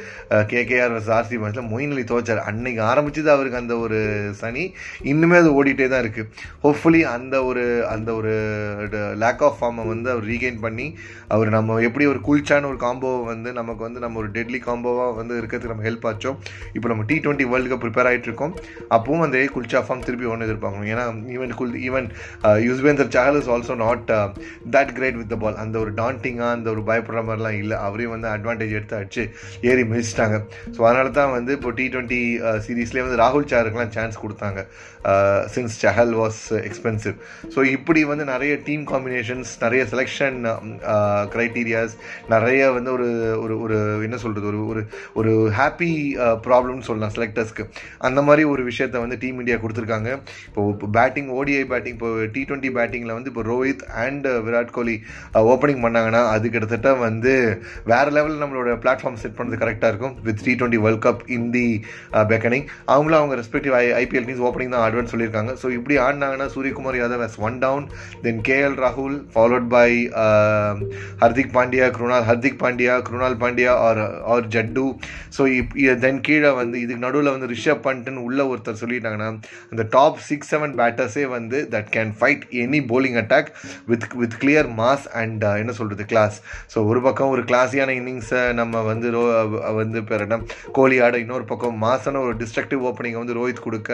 கேகேஆர் வர்ஸ் ஆர்சிபி மேட்ச்சில் மொயின் அலி துவைச்சார். அன்னைக்கு ஆரம்பிச்சது அவருக்கு அந்த ஒரு சனி இன்னுமே அது ஓடிட்டே தான் இருக்குது ஹோப்ஃபுல்லி அந்த ஒரு அந்த ஒரு லேக் ஆஃப் ஃபார்மை வந்து அவர் ரீகெயின் பண்ணி அவர் நம்ம எப்படி ஒரு கூல் குல்ச்சான ஒரு காம்போவை வந்து நமக்கு வந்து நம்ம ஒரு டெட்லி காம்போவாக வந்து இருக்கிறதுக்கு நம்ம ஹெல்ப் ஆச்சோம். இப்போ நம்ம T twenty world cup prepare ஆகிட்டு இருக்கோம். அப்பவும் அந்த குல்ச்சா ஃபார்ம் திருப்பி ஒன்று எதிர்பார்க்கணும். ஏன்னா even Kul even Yuzvendra Chahal is also not that great with the ball அந்த ஒரு டாண்டிங்காக அந்த ஒரு பயப்படுற மாதிரிலாம் இல்லை. அவரையும் வந்து அட்வான்டேஜ் எடுத்து அடிச்சு ஏறி மிதிச்சிட்டாங்க. ஸோ அதனால தான் வந்து இப்போ டி டுவெண்ட்டி சீரீஸ்லேயே வந்து ராகுல் சாருக்குலாம் சான்ஸ் கொடுத்தாங்க. Since Chahal was expensive so இப்படி வந்து நிறைய டீம் காம்பினேஷன்ஸ் நிறைய செலெக்ஷன் க்ரைட்டீரியாஸ் நிறைய வந்து ஒரு ஒரு ஒரு என்ன சொல்கிறது ஒரு ஒரு ஒரு ஹாப்பி ப்ராப்ளம்னு uh, சொல்லலாம் செலக்டர்ஸ்க்கு அந்த மாதிரி ஒரு விஷயத்த வந்து டீம் இந்தியா கொடுத்துருக்காங்க. இப்போ இப்போ பேட்டிங் ஓடிஐ பேட்டிங் இப்போ டி டுவெண்ட்டி பேட்டிங்கில் வந்து இப்போ ரோஹித் அண்ட் விராட் கோலி ஓப்பனிங் பண்ணாங்கன்னா அது கிட்டத்தட்ட வந்து வேறு லெவலில் நம்மளோட பிளாட்ஃபார்ம் செட் பண்ணுறது கரெக்டாக இருக்கும். With T twenty world cup in the beginning அவங்களும் அவங்க respective I IPL teams opening தான் ஆடுவேன்னு சொல்லியிருக்காங்க. ஸோ இப்படி ஆடினாங்கன்னா Suryakumar Yadav one down then K L ராகுல் followed by Hardik Pandya Kruna Hardik Pandya Krunal Pandya are are Jaddu. So if then கீழே வந்து இதுக்கு நடுவில் வந்து ரிஷப் பண்ட்டுன்னு உள்ள ஒருத்தர் சொல்லிட்டாங்கன்னா அந்த டாப் சிக்ஸ் செவன் பேட்டர்ஸே வந்து that can fight any bowling attack with with clear mass and என்ன சொல்கிறது கிளாஸ் ஸோ ஒரு பக்கம் ஒரு கிளாஸியான இன்னிங்ஸை நம்ம வந்து ரோ வந்து பெறணும் என்ன கோலி ஆட இன்னொரு பக்கம் மாசான ஒரு டிஸ்ட்ரக்டிவ் ஓப்பனிங்கை வந்து ரோஹித் கொடுக்க.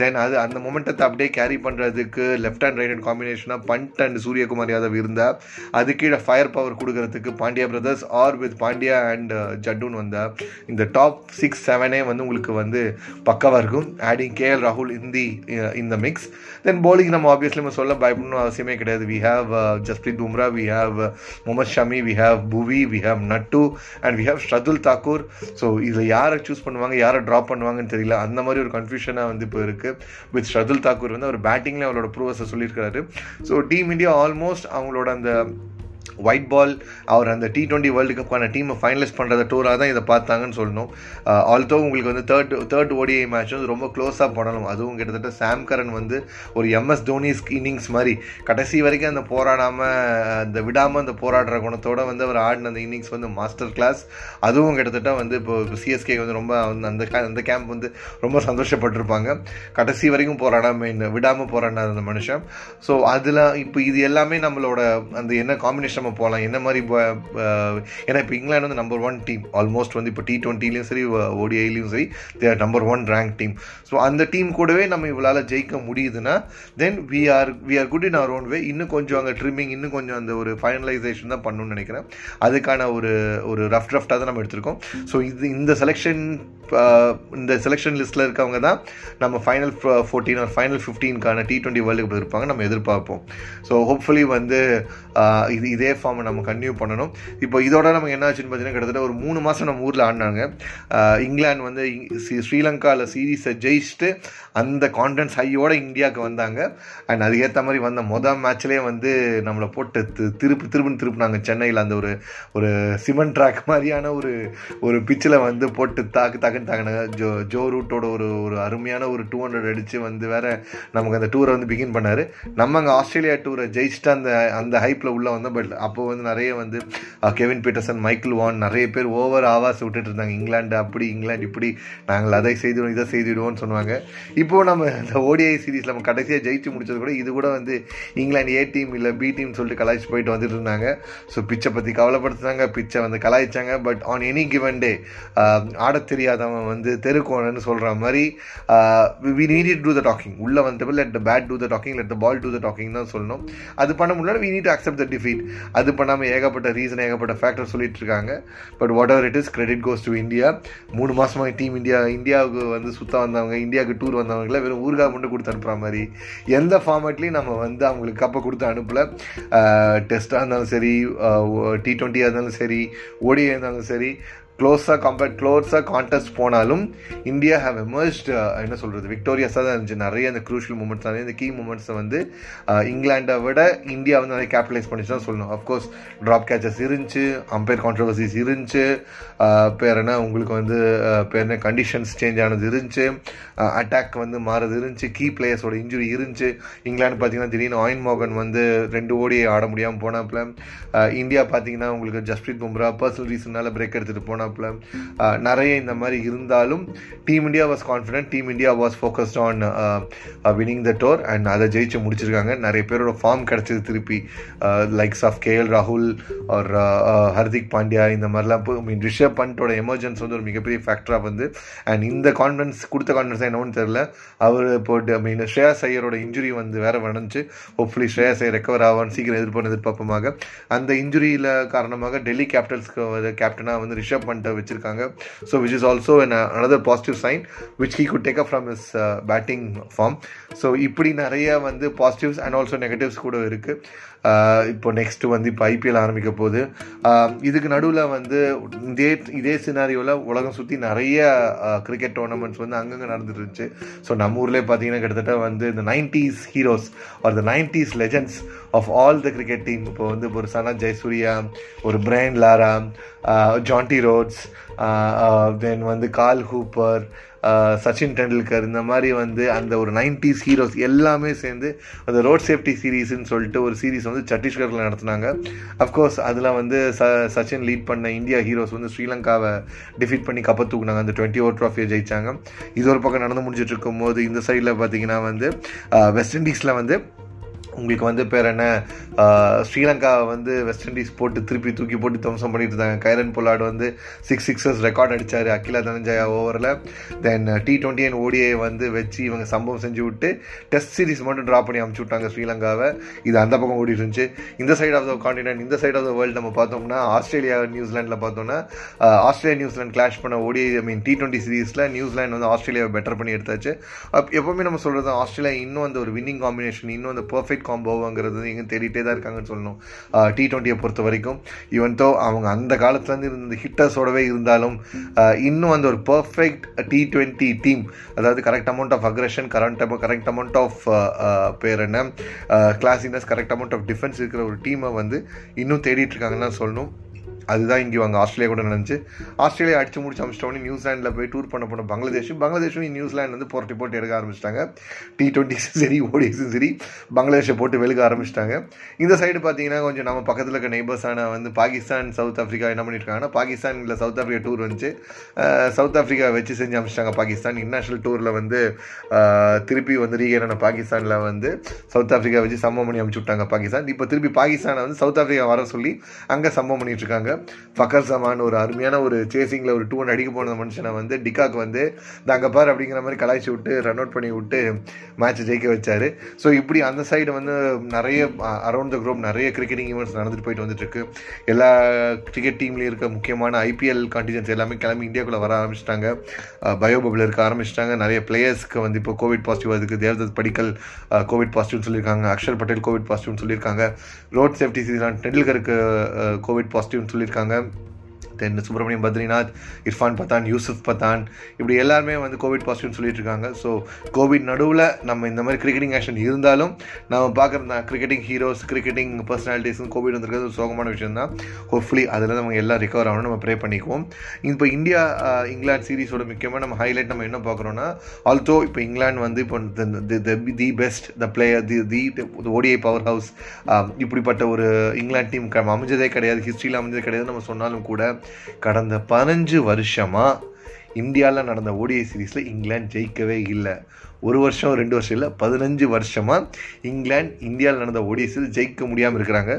தென் அது அந்த மொமெண்டத்தை அப்படியே கேரி பண்ணுறதுக்கு லெஃப்ட் அண்ட் ரைட் ஹேண்ட் காம்பினேஷனாக பண்ட் அண்ட் சூரியகுமார் யாதவ் இருந்தால் அது கீழே ஃபயர் பவர் கொடுக்கறதுக்கு Pandya brothers are with Pandya and uh, ஜட்டுன்னு வந்தால் இந்த டாப் சிக்ஸ் செவனே வந்து உங்களுக்கு வந்து பக்காவாக இருக்கும். ஆடிங் கே எல் ராகுல் இந்தி இந்த மிக்ஸ் தென் போலிங் நம்ம ஆப்வியஸ்லி நம்ம சொல்ல பயப்படணும் அவசியமே கிடையாது. We have Jasprit Bumrah we have Mohammed Shami we have Bhuvi we have Nattu and we have Shardul Thakur so இதில் யாரை சூஸ் பண்ணுவாங்க யாரை ட்ராப் பண்ணுவாங்கன்னு தெரியல. அந்த மாதிரி ஒரு கன்ஃபியூஷனாக வந்து இப்போ இருக்குது வித் ஷதுல் தாக்கூர் வந்து அவர் பேட்டிங்கில் அவரோட ப்ரூவஸை சொல்லியிருக்காரு ஸோ டீம் இந்தியா ஆல்மோஸ்ட் அவங்களோட அந்த ஒயிட் பால் அவர் அந்த டி டுவெண்ட்டி வேர்ல்டு கப்பான டீமை ஃபைனலைஸ் பண்ணுறத டூராக தான் இதை பார்த்தாங்கன்னு சொல்லணும். Uh, ஆல்தோ உங்களுக்கு வந்து தேர்ட் தேர்ட் ஓடிஐ மேட்ச் வந்து ரொம்ப க்ளோஸாக பண்ணணும் அதுவும் கிட்டத்தட்ட சாம் கரன் வந்து ஒரு எம்எஸ் தோனிஸ் இன்னிங்ஸ் மாதிரி கடைசி வரைக்கும் அந்த போராடாமல் அந்த விடாமல் அந்த போராடுற குணத்தோடு வந்து அவர் ஆடின அந்த இன்னிங்ஸ் வந்து மாஸ்டர் கிளாஸ் அதுவும் கிட்டத்தட்ட வந்து இப்போ சிஎஸ்கே வந்து ரொம்ப அந்த அந்த கேம்ப் வந்து ரொம்ப சந்தோஷப்பட்டிருப்பாங்க. கடைசி வரைக்கும் போராடாமல் விடாமல் போராடினார் அந்த மனுஷன். ஸோ அதில் இப்போ இது எல்லாமே நம்மளோட அந்த என்ன காம்பினேஷன் நம்ம போகலாம் என்ன மாதிரி ஏன்னா இப்போ இங்கிலாந்து வந்து நம்பர் ஒன் டீம் ஆல்மோஸ்ட் வந்து இப்போ டி ட்வெண்ட்டிலையும் சரி ஓடிஐலையும் சரி their number one rank team so அந்த டீம் கூடவே நம்ம இவளால் ஜெயிக்க முடியுதுன்னா then we are we are good in our own way இன்னும் கொஞ்சம் அங்கே ட்ரிம்மிங் இன்னும் கொஞ்சம் அந்த ஒரு ஃபைனலைசேஷன் தான் பண்ணணும்னு நினைக்கிறேன். அதுக்கான ஒரு ஒரு ரஃப் ரஃப்டாக தான் நம்ம எடுத்திருக்கோம். ஸோ இது இந்த செலெக்ஷன் இந்த செலெக்ஷன் லிஸ்ட்டில் இருக்கவங்க தான் நம்ம ஃபைனல் ஃபோர்டீன் ஆர் ஃபைனல் ஃபிஃப்டீனுக்கான டி ட்வெண்ட்டி வேர்ல்டு கப் இருப்பாங்க நம்ம எதிர்பார்ப்போம். ஸோ ஹோப்ஃபுல்லி வந்து இது இது ஃபார்மை நம்ம கன்டினியூ பண்ணணும். இப்போ இதோட நமக்கு என்ன ஆச்சுன்னு பார்த்தீங்கன்னா கிட்டத்தட்ட ஒரு மூணு மாதம் நம்ம ஊரில் ஆடினாங்க. இங்கிலாந்து வந்து ஸ்ரீலங்காவில் சீரீஸை ஜெயிச்சுட்டு அந்த கான்ஃபிடன்ஸ் ஹையோட இந்தியாவுக்கு வந்தாங்க. அண்ட் அதுக்கேற்ற மாதிரி வந்த மொதல் மேட்ச்லேயே வந்து நம்மளை போட்டு திருப்பு திருப்புன்னு திருப்பினாங்க சென்னையில் அந்த ஒரு ஒரு சிமெண்ட் ட்ராக் மாதிரியான ஒரு ஒரு பிச்சில் வந்து போட்டு தாக்கு தாக்குன்னு தாக்கினாங்க. ஜோ ஜோ ரூட்டோட ஒரு ஒரு அருமையான ஒரு டூ ஹண்ட்ரட் அடித்து வந்து வேற நமக்கு அந்த டூரை வந்து பிகின் பண்ணார். நம்ம அங்கே ஆஸ்திரேலியா டூரை ஜெயிச்சுட்டு அந்த அந்த ஹைப்பில் உள்ளே வந்தோம். பட் அப்போ வந்து நிறைய வந்து கெவின் பீட்டர்சன் மைக்கிள் வான் நிறைய பேர் ஓவர் ஆவாஸ் விட்டுட்டு இருந்தாங்க. இங்கிலாந்து அப்படி இங்கிலாந்து இப்படி. நாங்கள் அதை செய்திடுவோம் இதை செய்திடுவோம்னு சொன்னாங்க. இப்போது நம்ம இந்த ஓடிஐ சீரீஸில் நம்ம கடைசியாக ஜெயிச்சு முடிச்சது கூட இது கூட வந்து இங்கிலாந்து ஏ டீம் இல்லை பி டீம் சொல்லிட்டு கலாய்ச்சி போயிட்டு வந்துட்டு இருந்தாங்க. ஸோ பிச்சை பற்றி கவலைப்படுத்துனாங்க பிச்சை வந்து கலாய்ச்சாங்க. But on any given day ஆட தெரியாதவன் வந்து தெருக்கோணன்னு சொல்கிற மாதிரி we need do the talking உள்ளே வந்துட்டு let the bat do the talking let the ball do the talking தான் சொல்லணும். அது பண்ண முடியல we need accept the defeat அது பண்ணாமல் ஏகப்பட்ட ரீசன் ஏகப்பட்ட ஃபேக்டர் சொல்லிட்டு இருக்காங்க. But whatever it is credit goes to India மூணு மாதமாக டீம் இந்தியா இந்தியாவுக்கு வந்து சுத்த வந்தவங்க இந்தியாவுக்கு டூர் வந்தவங்கள வெறும் ஊர்கா மட்டும் கொடுத்து அனுப்புகிற மாதிரி. எந்த ஃபார்மேட்லேயும் நம்ம வந்து அவங்களுக்கு கப்பை கொடுத்து அனுப்பலை. டெஸ்ட்டாக இருந்தாலும் சரி டி ட்வெண்ட்டியாக இருந்தாலும் சரி ஓடியாக இருந்தாலும் சரி க்ளோஸாக கம்பேர் க்ளோஸாக கான்டெஸ்ட் போனாலும் இந்தியா ஹாவ் எமர்ஜ்ட் என்ன சொல்கிறது விக்டோரியஸாக தான் இருந்துச்சு. நிறைய அந்த க்ரூஷியல் மூமெண்ட்ஸ் நிறைய இந்த கீ மூமெண்ட்ஸை வந்து uh, இங்கிலாண்டை விட இந்தியா வந்து நிறைய கேபிட்டலைஸ் பண்ணிச்சு தான் சொல்லணும். அஃப்கோர்ஸ் ட்ராப் கேச்சஸ் இருந்துச்சு அம்பையர் கான்ட்ரவர்சிஸ் இருந்துச்சு uh, பேர் என்ன உங்களுக்கு வந்து uh, பேர் என்ன கண்டிஷன்ஸ் சேஞ்ச் ஆனது இருந்துச்சு அட்டாக் வந்து மாறது இருந்துச்சு கீ பிளேயர்ஸோட இன்ஜுரி இருந்துச்சு. இங்கிலாந்து பார்த்தீங்கன்னா திடீர்னு ஆயின் மோகன் வந்து ரெண்டு ஓடியை ஆட முடியாமல் போனாப்புல. இந்தியா பார்த்தீங்கன்னா உங்களுக்கு ஜஸ்பிரீத் பும்ரா பர்சனல் ரீசனால பிரேக் எடுத்துகிட்டு போனப்ப சொன்னாப்புல uh, நிறைய இந்த மாதிரி இருந்தாலும் team India was confident team India was focused on winning the tour and அதை ஜெயிச்சு முடிச்சிருக்காங்க. நிறைய பேரோட ஃபார்ம் கிடைச்சது திருப்பி லைக்ஸ் ஆஃப் கேஎல் ராகுல் ஆர் ஹர்திக் பாண்டியா இந்த மாதிரிலாம் ஐ மீன் ரிஷப் பண்டோட எமர்ஜென்ஸ் வந்து ஒரு மிகப்பெரிய ஃபேக்டராக வந்து அண்ட் இந்த கான்ஃபிடன்ஸ் கொடுத்த கான்ஃபிடன்ஸ் என்னன்னு தெரில அவர் போட்டு ஐ மீன் ஸ்ரேயா ஐயரோட இன்ஜுரி வந்து வேற வணஞ்சு ஹோப்ஃபுல்லி ஸ்ரேயா ஐயர் ரெக்கவர் ஆவான்னு சீக்கிரம் எதிர்ப்பு எதிர்பார்ப்பமாக. அந்த இன்ஜுரியில் காரணமாக டெல்லி கேபிட்டல்ஸ்க்கு கேப்டனாக வந்து ரிஷப் பண்ட்டை வச்சிருக்காங்க. So which is also an another positive sign which he could take up from his batting form so இப்படி நிறைய வந்து பாசிட்டிவ்ஸ் அண்ட் ஆல்சோ நெகட்டிவ்ஸ் கூட இருக்குது இப்போ நெக்ஸ்ட்டு வந்து இப்போ ஐபிஎல் ஆரம்பிக்க போகுது. இதுக்கு நடுவில் வந்து இதே இதே சினாரியோவில் உலகம் சுற்றி நிறைய கிரிக்கெட் டோர்னமெண்ட்ஸ் வந்து அங்கங்கே நடந்துட்டு இருந்துச்சு ஸோ நம்ம ஊர்லேயே பார்த்தீங்கன்னா கிட்டத்தட்ட வந்து இந்த nineties heroes or the nineties legends of all the cricket team இப்போ வந்து ஒரு சனா ஜெயசூர்யா ஒரு Brian Lara Jonty Rhodes then வந்து கால் ஹூப்பர் சச்சின் டெண்டுல்கர் இந்த மாதிரி வந்து அந்த ஒரு நைன்டிஸ் ஹீரோஸ் எல்லாமே சேர்ந்து அந்த ரோட் சேஃப்டி சீரீஸ்ன்னு சொல்லிட்டு ஒரு சீரீஸ் வந்து சத்தீஸ்கரில் நடத்துனாங்க. அஃப்கோர்ஸ் அதில் வந்து ச சச்சின் லீட் பண்ண இந்தியா ஹீரோஸ் வந்து ஸ்ரீலங்காவை டிஃபீட் பண்ணி கப்ப தூக்குனாங்க. அந்த டுவெண்ட்டி ஓவர் ட்ராஃபியை ஜெயிச்சாங்க. இது ஒரு பக்கம் நடந்து முடிஞ்சிட்டு இருக்கும்போது இந்த சைடில் பார்த்தீங்கன்னா வந்து வெஸ்ட் இண்டீஸில் வந்து உங்களுக்கு வந்து பேர் என்ன? ஸ்ரீலங்காவை ஸ்ரீலங்கா வந்து வெஸ்ட் இண்டீஸ் போட்டு திருப்பி தூக்கி போட்டு துவம்சம் பண்ணிட்டு இருந்தாங்க. கைரன் பொலாட் வந்து சிக்ஸ் சிக்ஸஸ் ரெக்கார்ட் அடித்தார் அகிலா தனஞ்சயா ஓவரில் then T twenty and ODI வந்து வச்சு இவங்க சம்பவம் செஞ்சு விட்டு டெஸ்ட் சீரிஸ் மட்டும் ட்ரா பண்ணி அமுச்சு விட்டாங்க ஸ்ரீலங்காவை. இது அந்த பக்கம் ஓடிட்டு இருந்துச்சு. இந்த சைட் ஆஃப் த காண்டினென்ட் இந்த சைட் ஆஃப் த வேர்ல்டு நம்ம பார்த்தோம்னா ஆஸ்திரேலியா நியூசிலாண்டில் பார்த்தோம்னா ஆஸ்திரேலியா நியூசிலாண்ட் கிளாஷ் பண்ண ODI I mean T twenty சீரீஸில் நியூசிலாண்ட் வந்து ஆஸ்திரேலியாவை பெட்டர் பண்ணி எடுத்தாச்சு. எப்போவுமே நம்ம சொல்கிறது ஆஸ்திரேலியா இன்னும் அந்த ஒரு வின்னிங் காம்பினேஷன் இன்னும் அந்த பர்ஃபெக்ட் காம்போங்கிறது எங்கே தேடிட்டே தான் இருக்காங்கன்னு சொல்லணும். டி ட்வெண்ட்டியை பொறுத்த வரைக்கும் ஈவன் தோ அவங்க அந்த காலத்துலேருந்து இருந்த ஹிட்டர்ஸோடவே இருந்தாலும் இன்னும் அந்த ஒரு பர்ஃபெக்ட் டி ட்வெண்ட்டி டீம் அதாவது correct amount of aggression current correct amount of பேர் என்ன classiness correct amount of defence இருக்கிற ஒரு டீமை வந்து இன்னும் தேடிட்டு இருக்காங்கன்னு தான் சொல்லணும். அதுதான் இங்கே அங்கே ஆஸ்திரேலியா கூட நடந்துச்சு. ஆஸ்திரேலியா அடிச்சு முடிச்சு அமிச்சிட்டோன்னே நியூசிலாண்டில் போய் டூர் பண்ண போன பங்களாதேஷும் பங்களாதேஷும் நியூசிலாந்து வந்து போட்டி போட்டு எடுக்க ஆரம்பிச்சிட்டாங்க. டி டுவெண்ட்டிஸும் சரி ஓடிஸும் சரி பங்களாதேஷை போட்டு வெளுக்க ஆரம்பிச்சிட்டாங்க. இந்த சைடு பார்த்தீங்கன்னா கொஞ்சம் நம்ம பக்கத்தில் இருக்க நெய்பர்ஸான வந்து பாகிஸ்தான் சவுத் ஆஃப்ரிக்கா என்ன பண்ணியிருக்காங்கன்னா பாகிஸ்தான் இல்லை சவுத் ஆஃப்ரிக்கா டூர் வந்துச்சு சவுத் ஆஃப்ரிக்கா வச்சு செஞ்சு அமிச்சிட்டாங்க பாகிஸ்தான். இன்டர்நேஷனல் டூரில் வந்து திருப்பி வந்து ரீகேரான பாகிஸ்தானில் வந்து சவுத் ஆஃப்ரிக்கா வச்சு சம்பவம் பண்ணி அமுச்சு விட்டாங்க பாகிஸ்தான். இப்போ திருப்பி பாகிஸ்தானை வந்து சவுத் ஆஃப்ரிக்கா வர சொல்லி அங்கே சம்பவம் பண்ணிட்டு இருக்காங்க. ஃபக்கர் சமான் ஒரு அருமையான ஒரு சேசிங்கில் ஒரு டூ ஒன் அடிக்க போன மனுஷனை வந்து டிகாக் வந்து தாங்க பார் அப்படிங்கிற மாதிரி கலாய்ச்சி விட்டு ரன் அவுட் பண்ணி விட்டு மேட்ச் ஜெயிக்க வச்சாரு. ஸோ இப்படி அந்த சைடு வந்து நிறைய அரௌண்ட் த குரூப் நிறைய கிரிக்கெட்டிங் ஈவெண்ட்ஸ் நடந்துட்டு போயிட்டு வந்துட்டுருக்கு. எல்லா கிரிக்கெட் டீம்லேயும் இருக்க முக்கியமான ஐபிஎல் கான்டிஜென்ஸ் எல்லாமே கிளம்பி இந்தியாக்குள்ளே வர ஆரம்பிச்சிட்டாங்க. பயோ பபிள் இருக்க ஆரம்பிச்சிட்டாங்க. நிறைய பிளேயர்ஸ்க்கு வந்து இப்போ கோவிட் பாசிட்டிவ் அதுக்கு தேவதத் படிக்கல் கோவிட் பாசிட்டிவ்னு சொல்லியிருக்காங்க. அக்ஷர் பட்டேல் கோவிட் பாசிட்டிவ்னு சொல்லியிருக்காங்க. ரோட் சேஃப்டி சீசன் டெண்டுல்கருக்கு கோவிட் பாசிட்டிவ்னு சொல்லியிருக்காங்க தென் சுப்பிரமணியம் பத்ரிநாத் இர்ஃபான் பத்தான் யூசுப் பத்தான் இப்படி எல்லாருமே வந்து கோவிட் பாசிட்டிவ்னு சொல்லிட்டு இருக்காங்க. ஸோ கோவிட் நடுவில் நம்ம இந்த மாதிரி கிரிக்கெட்டிங் ஆக்ஷன் இருந்தாலும் நம்ம பார்க்குற கிரிக்கெட்டிங் ஹீரோஸ் கிரிக்கெட்டிங் பர்சனாலிட்டிஸும் கோவிட் வந்திருக்கிறது ஒரு சோகமான விஷயம் தான் ஹோப்ஃபுல்லி அதில் நம்ம எல்லாம் ரிகவர் ஆகணும் நம்ம ப்ரே பண்ணிக்குவோம். இப்போ இந்தியா இங்கிலாந்து சீரிஸோட முக்கியமாக நம்ம ஹைலைட் நம்ம என்ன பார்க்குறோன்னா ஆல்சோ இப்போ இங்கிலாந்து வந்து இப்போ the best the player the the ODI powerhouse இப்படிப்பட்ட ஒரு இங்கிலாந்து டீம் அமைஞ்சதே கிடையாது ஹிஸ்ட்ரியில் அமைஞ்சதே கிடையாது நம்ம சொன்னாலும் கூட கடந்த பதினஞ்சு வருஷமா இந்தியாவில் நடந்த ஓடிஐ சீரீஸில் இங்கிலாந்து ஜெயிக்கவே இல்லை. ஒரு வருஷம் ரெண்டு வருஷம் இல்லை பதினஞ்சு வருஷமாக இங்கிலாந்து இந்தியாவில் நடந்த ஓடிஐஸில் ஜெயிக்க முடியாமல் இருக்கிறாங்க.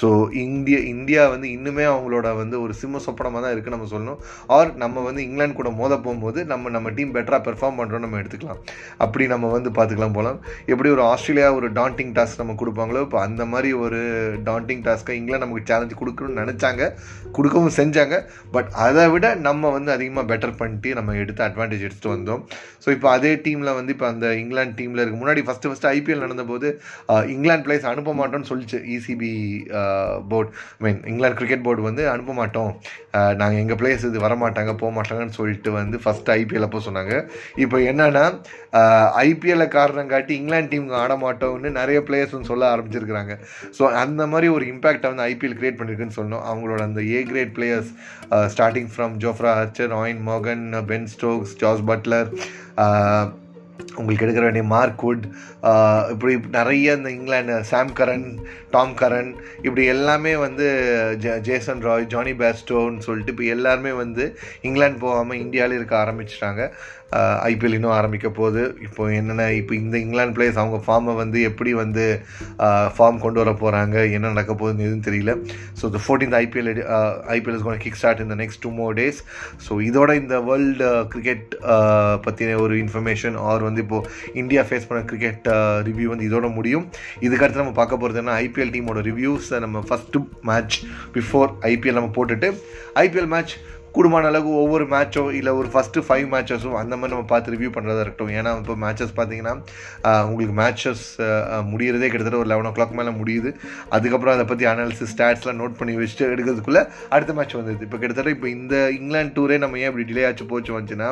ஸோ இந்திய இந்தியா வந்து இன்னுமே அவங்களோட வந்து ஒரு சிம்ம சொப்பனமாக தான் இருக்குது நம்ம சொல்லணும். ஆர் நம்ம வந்து இங்கிலாந்து கூட மோத போகும்போது நம்ம நம்ம டீம் பெட்டராக பெர்ஃபார்ம் பண்ணுறோம் நம்ம எடுத்துக்கலாம். அப்படி நம்ம வந்து பார்த்துக்கலாம் போகலாம் எப்படி ஒரு ஆஸ்திரேலியா ஒரு டாண்டிங் டாஸ்க் நம்ம கொடுப்பாங்களோ இப்போ அந்த மாதிரி ஒரு டாண்டிங் டாஸ்க்கை இங்கிலாந்து நமக்கு சேலஞ்ச் கொடுக்கணும்னு நினச்சாங்க. கொடுக்கவும் செஞ்சாங்க. பட் அதை விட நம்ம வந்து அதிகமாக பெட்டர் பண்ணிட்டு நம்ம எடுத்து அட்வான்டேஜ் எடுத்துகிட்டு வந்தோம். ஸோ இப்போ அதே டீமில் வந்து இப்போ அந்த இங்கிலாந்து டீமில் இருக்குது முன்னாடி ஃபஸ்ட்டு ஃபஸ்ட்டு ஐபிஎல் நடந்தபோது இங்கிலாந்து பிளேஸ் அனுப்ப மாட்டோம்னு சொல்லிச்சு. ECB board I mean England cricket board வந்து அனுப்ப மாட்டோம். நாங்கள் எங்கள் பிளேஸ் இது வரமாட்டாங்க போக மாட்டாங்கன்னு சொல்லிட்டு வந்து ஃபஸ்ட்டு ஐபிஎல் அப்போ சொன்னாங்க. இப்போ என்னென்னா ஐபிஎல்ல காரணம் காட்டி இங்கிலாந்து டீமுக்கு ஆட மாட்டோம்னு நிறைய பிளேயர்ஸ் வந்து சொல்ல ஆரம்பிச்சிருக்கிறாங்க. ஸோ அந்த மாதிரி ஒரு இம்பாக்டை வந்து ஐபிஎல் கிரியேட் பண்ணியிருக்குன்னு சொல்லணும். அவங்களோட அந்த a great players starting from Jofra Archer Eoin Morgan Ben Stokes Jos Buttler உங்களுக்கு எடுக்கிற வேண்டிய மார்க் வுட் இப்படி நிறைய இந்த England Sam Curran Tom Curran இப்படி எல்லாமே வந்து ஜ ஜேசன் ராய் ஜானி பேஸ்டோன்னு சொல்லிட்டு இப்போ எல்லாருமே வந்து இங்கிலாந்து போகாமல் இந்தியாவில் இருக்க ஆரம்பிச்சிட்டாங்க. ஐபிஎல் இன்னும் ஆரம்பிக்க போகுது. இப்போ என்னென்ன இப்போ இந்த இங்கிலாந்து பிளேயர்ஸ் அவங்க ஃபார்மை வந்து எப்படி வந்து ஃபார்ம் கொண்டு வர போகிறாங்க என்ன நடக்க போகுதுன்னு எதுவும் தெரியல. So the fourteenth IPL IPL is gonna kick start இந்த next two more days so இதோட இந்த வேர்ல்டு கிரிக்கெட் பற்றின ஒரு இன்ஃபர்மேஷன் ஆர் வந்து இப்போது இந்தியா ஃபேஸ் பண்ண கிரிக்கெட் ரிவ்யூ வந்து இதோட முடியும். இதுக்கடுத்து நம்ம பார்க்க போகிறது என்ன ஐபிஎல் டீமோட ரிவ்யூஸை நம்ம ஃபஸ்ட்டு மேட்ச் பிஃபோர் ஐபிஎல் நம்ம போட்டுட்டு ஐபிஎல் மேட்ச் கூடுமான அளவுக்கு ஒவ்வொரு மேட்சோ இல்லை ஒரு ஃபஸ்ட்டு ஃபைவ் மேட்சஸும் அந்த மாதிரி நம்ம பார்த்து ரிவ்யூ பண்ணுறதா இருக்கட்டும். ஏன்னா இப்போ மேட்சஸ் பார்த்தீங்கன்னா உங்களுக்கு மேட்சஸ் முடிகிறதே கிட்டத்தட்ட ஒரு லெவன் ஓ கிளாக் மேலே முடியுது. அதுக்கப்புறம் அதை பற்றி அனாலிசிஸ் ஸ்டாட்ஸ்லாம் நோட் பண்ணி வச்சுட்டு எடுக்கிறதுக்குள்ளே அடுத்த மேட்ச் வந்தது இப்போ கிட்டத்தட்ட இப்போ இந்த இங்கிலாந்து டூரே நம்ம ஏன் இப்படி டிலே ஆச்சு போச்சு வந்துச்சுன்னா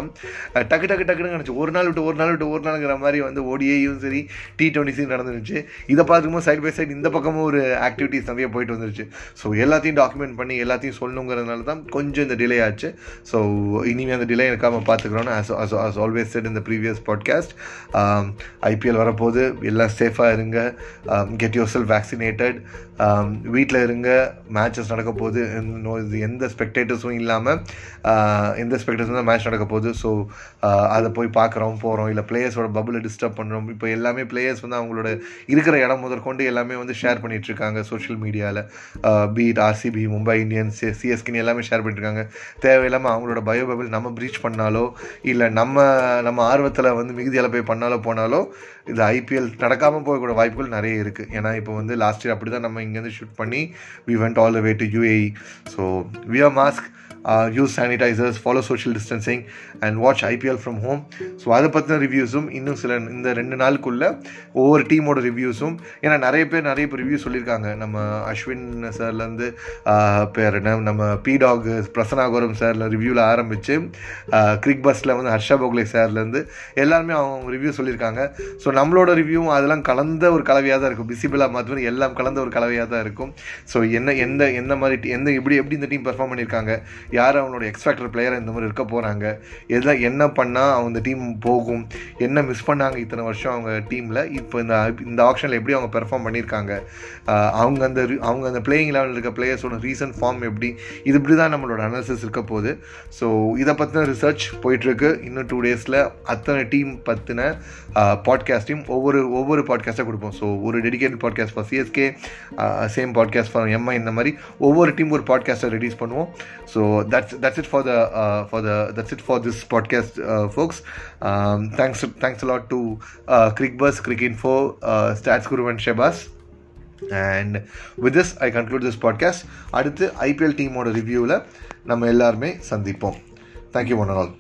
டக்கு டக்கு டக்குன்னு நினச்சி ஒரு நாள் விட்டு ஒரு நாள் விட்டு ஒரு நாளுங்கிற மாதிரி வந்து ஓடிஏயும் சரி டி டுவெண்ட்டி நடந்துருச்சு. இதை பார்த்துக்கும்போது சைட் பை சைடு இந்த பக்கமும் ஒரு ஆக்டிவிட்டிஸ் நிறைய போயிட்டு வந்துருச்சு. ஸோ எல்லாத்தையும் டாக்குமெண்ட் பண்ணி எல்லாத்தையும் சொல்லணுங்கிறதுனால தான் கொஞ்சம் இந்த டிலே ஆச்சு. ஸோ இனிமேல் அந்த டிலே இருக்காமல் பார்த்துக்கிறோன்னு ஆஸ் ஆஸ் ஆல்வேஸ் செட் இந்த ப்ரீவியஸ் பாட்காஸ்ட் ஐபிஎல் வரப்போது எல்லாம் சேஃபாக இருங்க. கெட் யோர் செல் வேக்சினேட்டட் வீட்டில் இருங்க. மேட்சஸ் நடக்க போகுது. எந்த ஸ்பெக்டேட்டர்ஸும் இல்லாமல் uh, எந்த ஸ்பெக்டேட்டர்ஸும் தான் மேட்ச் நடக்க போகுது. ஸோ uh, அதை போய் பார்க்குறோம் போகிறோம் இல்லை பிளேயர்ஸோட பபுளை டிஸ்டர்ப் பண்ணுறோம் இப்போ எல்லாமே பிளேயர்ஸ் வந்து அவங்களோட இருக்கிற இடம் முதற்கொண்டு எல்லாமே வந்து ஷேர் பண்ணிகிட்ருக்காங்க சோஷியல் மீடியாவில் பீட் ஆர்சிபி மும்பை இந்தியன்ஸ் சிஎஸ்கின்னு எல்லாமே ஷேர் பண்ணிட்டுருக்காங்க தேவையில்லாமல் அவங்களோட பயோபபிள் நம்ம ப்ரீச் பண்ணாலோ இல்லை நம்ம நம்ம ஆர்வத்தில் வந்து மிகுதியில் போய் பண்ணாலோ போனாலோ இந்த ஐபிஎல் நடக்காமல் போகக்கூடிய வாய்ப்புகள் நிறைய இருக்குது ஏன்னா இப்போ வந்து லாஸ்ட் இயர் அப்படி தான் நம்ம இங்கேருந்து ஷூட் பண்ணி we went all the way to UAE so wear mask use sanitisers follow social distancing and watch IPL from home so அதை பற்றின ரிவ்யூஸும் இன்னும் சில இந்த ரெண்டு நாளுக்குள்ளே ஒவ்வொரு டீமோட ரிவ்யூஸும் ஏன்னா நிறைய பேர் நிறைய பேர் ரிவ்யூ சொல்லியிருக்காங்க. நம்ம அஸ்வின் சார்லேருந்து uh, பேர் என்ன? நம்ம பி டாக் பிரசனாகோரம் சாரில் ரிவ்யூவில் ஆரம்பித்து கிரிக் uh, பஸ்ஸில் வந்து ஹர்ஷா போக்லே சார்லேருந்து எல்லாருமே அவங்க ரிவ்யூ சொல்லியிருக்காங்க. ஸோ நம்மளோட ரிவ்யூவும் அதெல்லாம் கலந்த ஒரு கலவையாக தான் இருக்கும் விசிபிளாக மாற்றி எல்லாம் கலந்த ஒரு கலவையாக தான் இருக்கும். ஸோ என்ன எந்த எந்த மாதிரி எந்த எப்படி எப்படி இந்த டீம் பெர்ஃபார்ம் பண்ணியிருக்காங்க? யார் அவனோட எக்ஸ்பேக்டர் பிளேயர் இந்த மாதிரி இருக்க போகிறாங்க எதில் என்ன பண்ணால் அவங்க டீம் போகும்? என்ன மிஸ் பண்ணாங்க இத்தனை வருஷம் அவங்க டீமில் இப்போ இந்த இந்த ஆப்ஷனில் எப்படி அவங்க பெர்ஃபார்ம் பண்ணியிருக்காங்க? அவங்க அந்த அவங்க அந்த பிளேயிங் லெவலில் இருக்க பிளேயர்ஸோட ரீசன்ட் ஃபார்ம் எப்படி? இது இப்படி தான் நம்மளோட அனாலிசிஸ் இருக்க போகுது. ஸோ இதை பற்றின ரிசர்ச் போயிட்டுருக்கு. இன்னும் டூ டேஸில் அத்தனை டீம் பற்றின பாட்காஸ்ட்டையும் ஒவ்வொரு ஒவ்வொரு பாட்காஸ்ட்டாக கொடுப்போம். ஸோ ஒரு dedicate podcast for CSK same podcast for MI இந்த மாதிரி ஒவ்வொரு டீம் ஒரு பாட்காஸ்ட்டை ரிலீஸ் பண்ணுவோம். So that's that's it for the uh, for the that's it for this podcast, uh, folks. Um, thanks thanks a lot to uh, Crickbus, Crickinfo, uh, Stats Guru and Shebas. And with this I conclude this podcast அடுத்து IPL டீமோட ரிவ்யூவில் நம்ம எல்லாருமே சந்திப்போம் thank you one all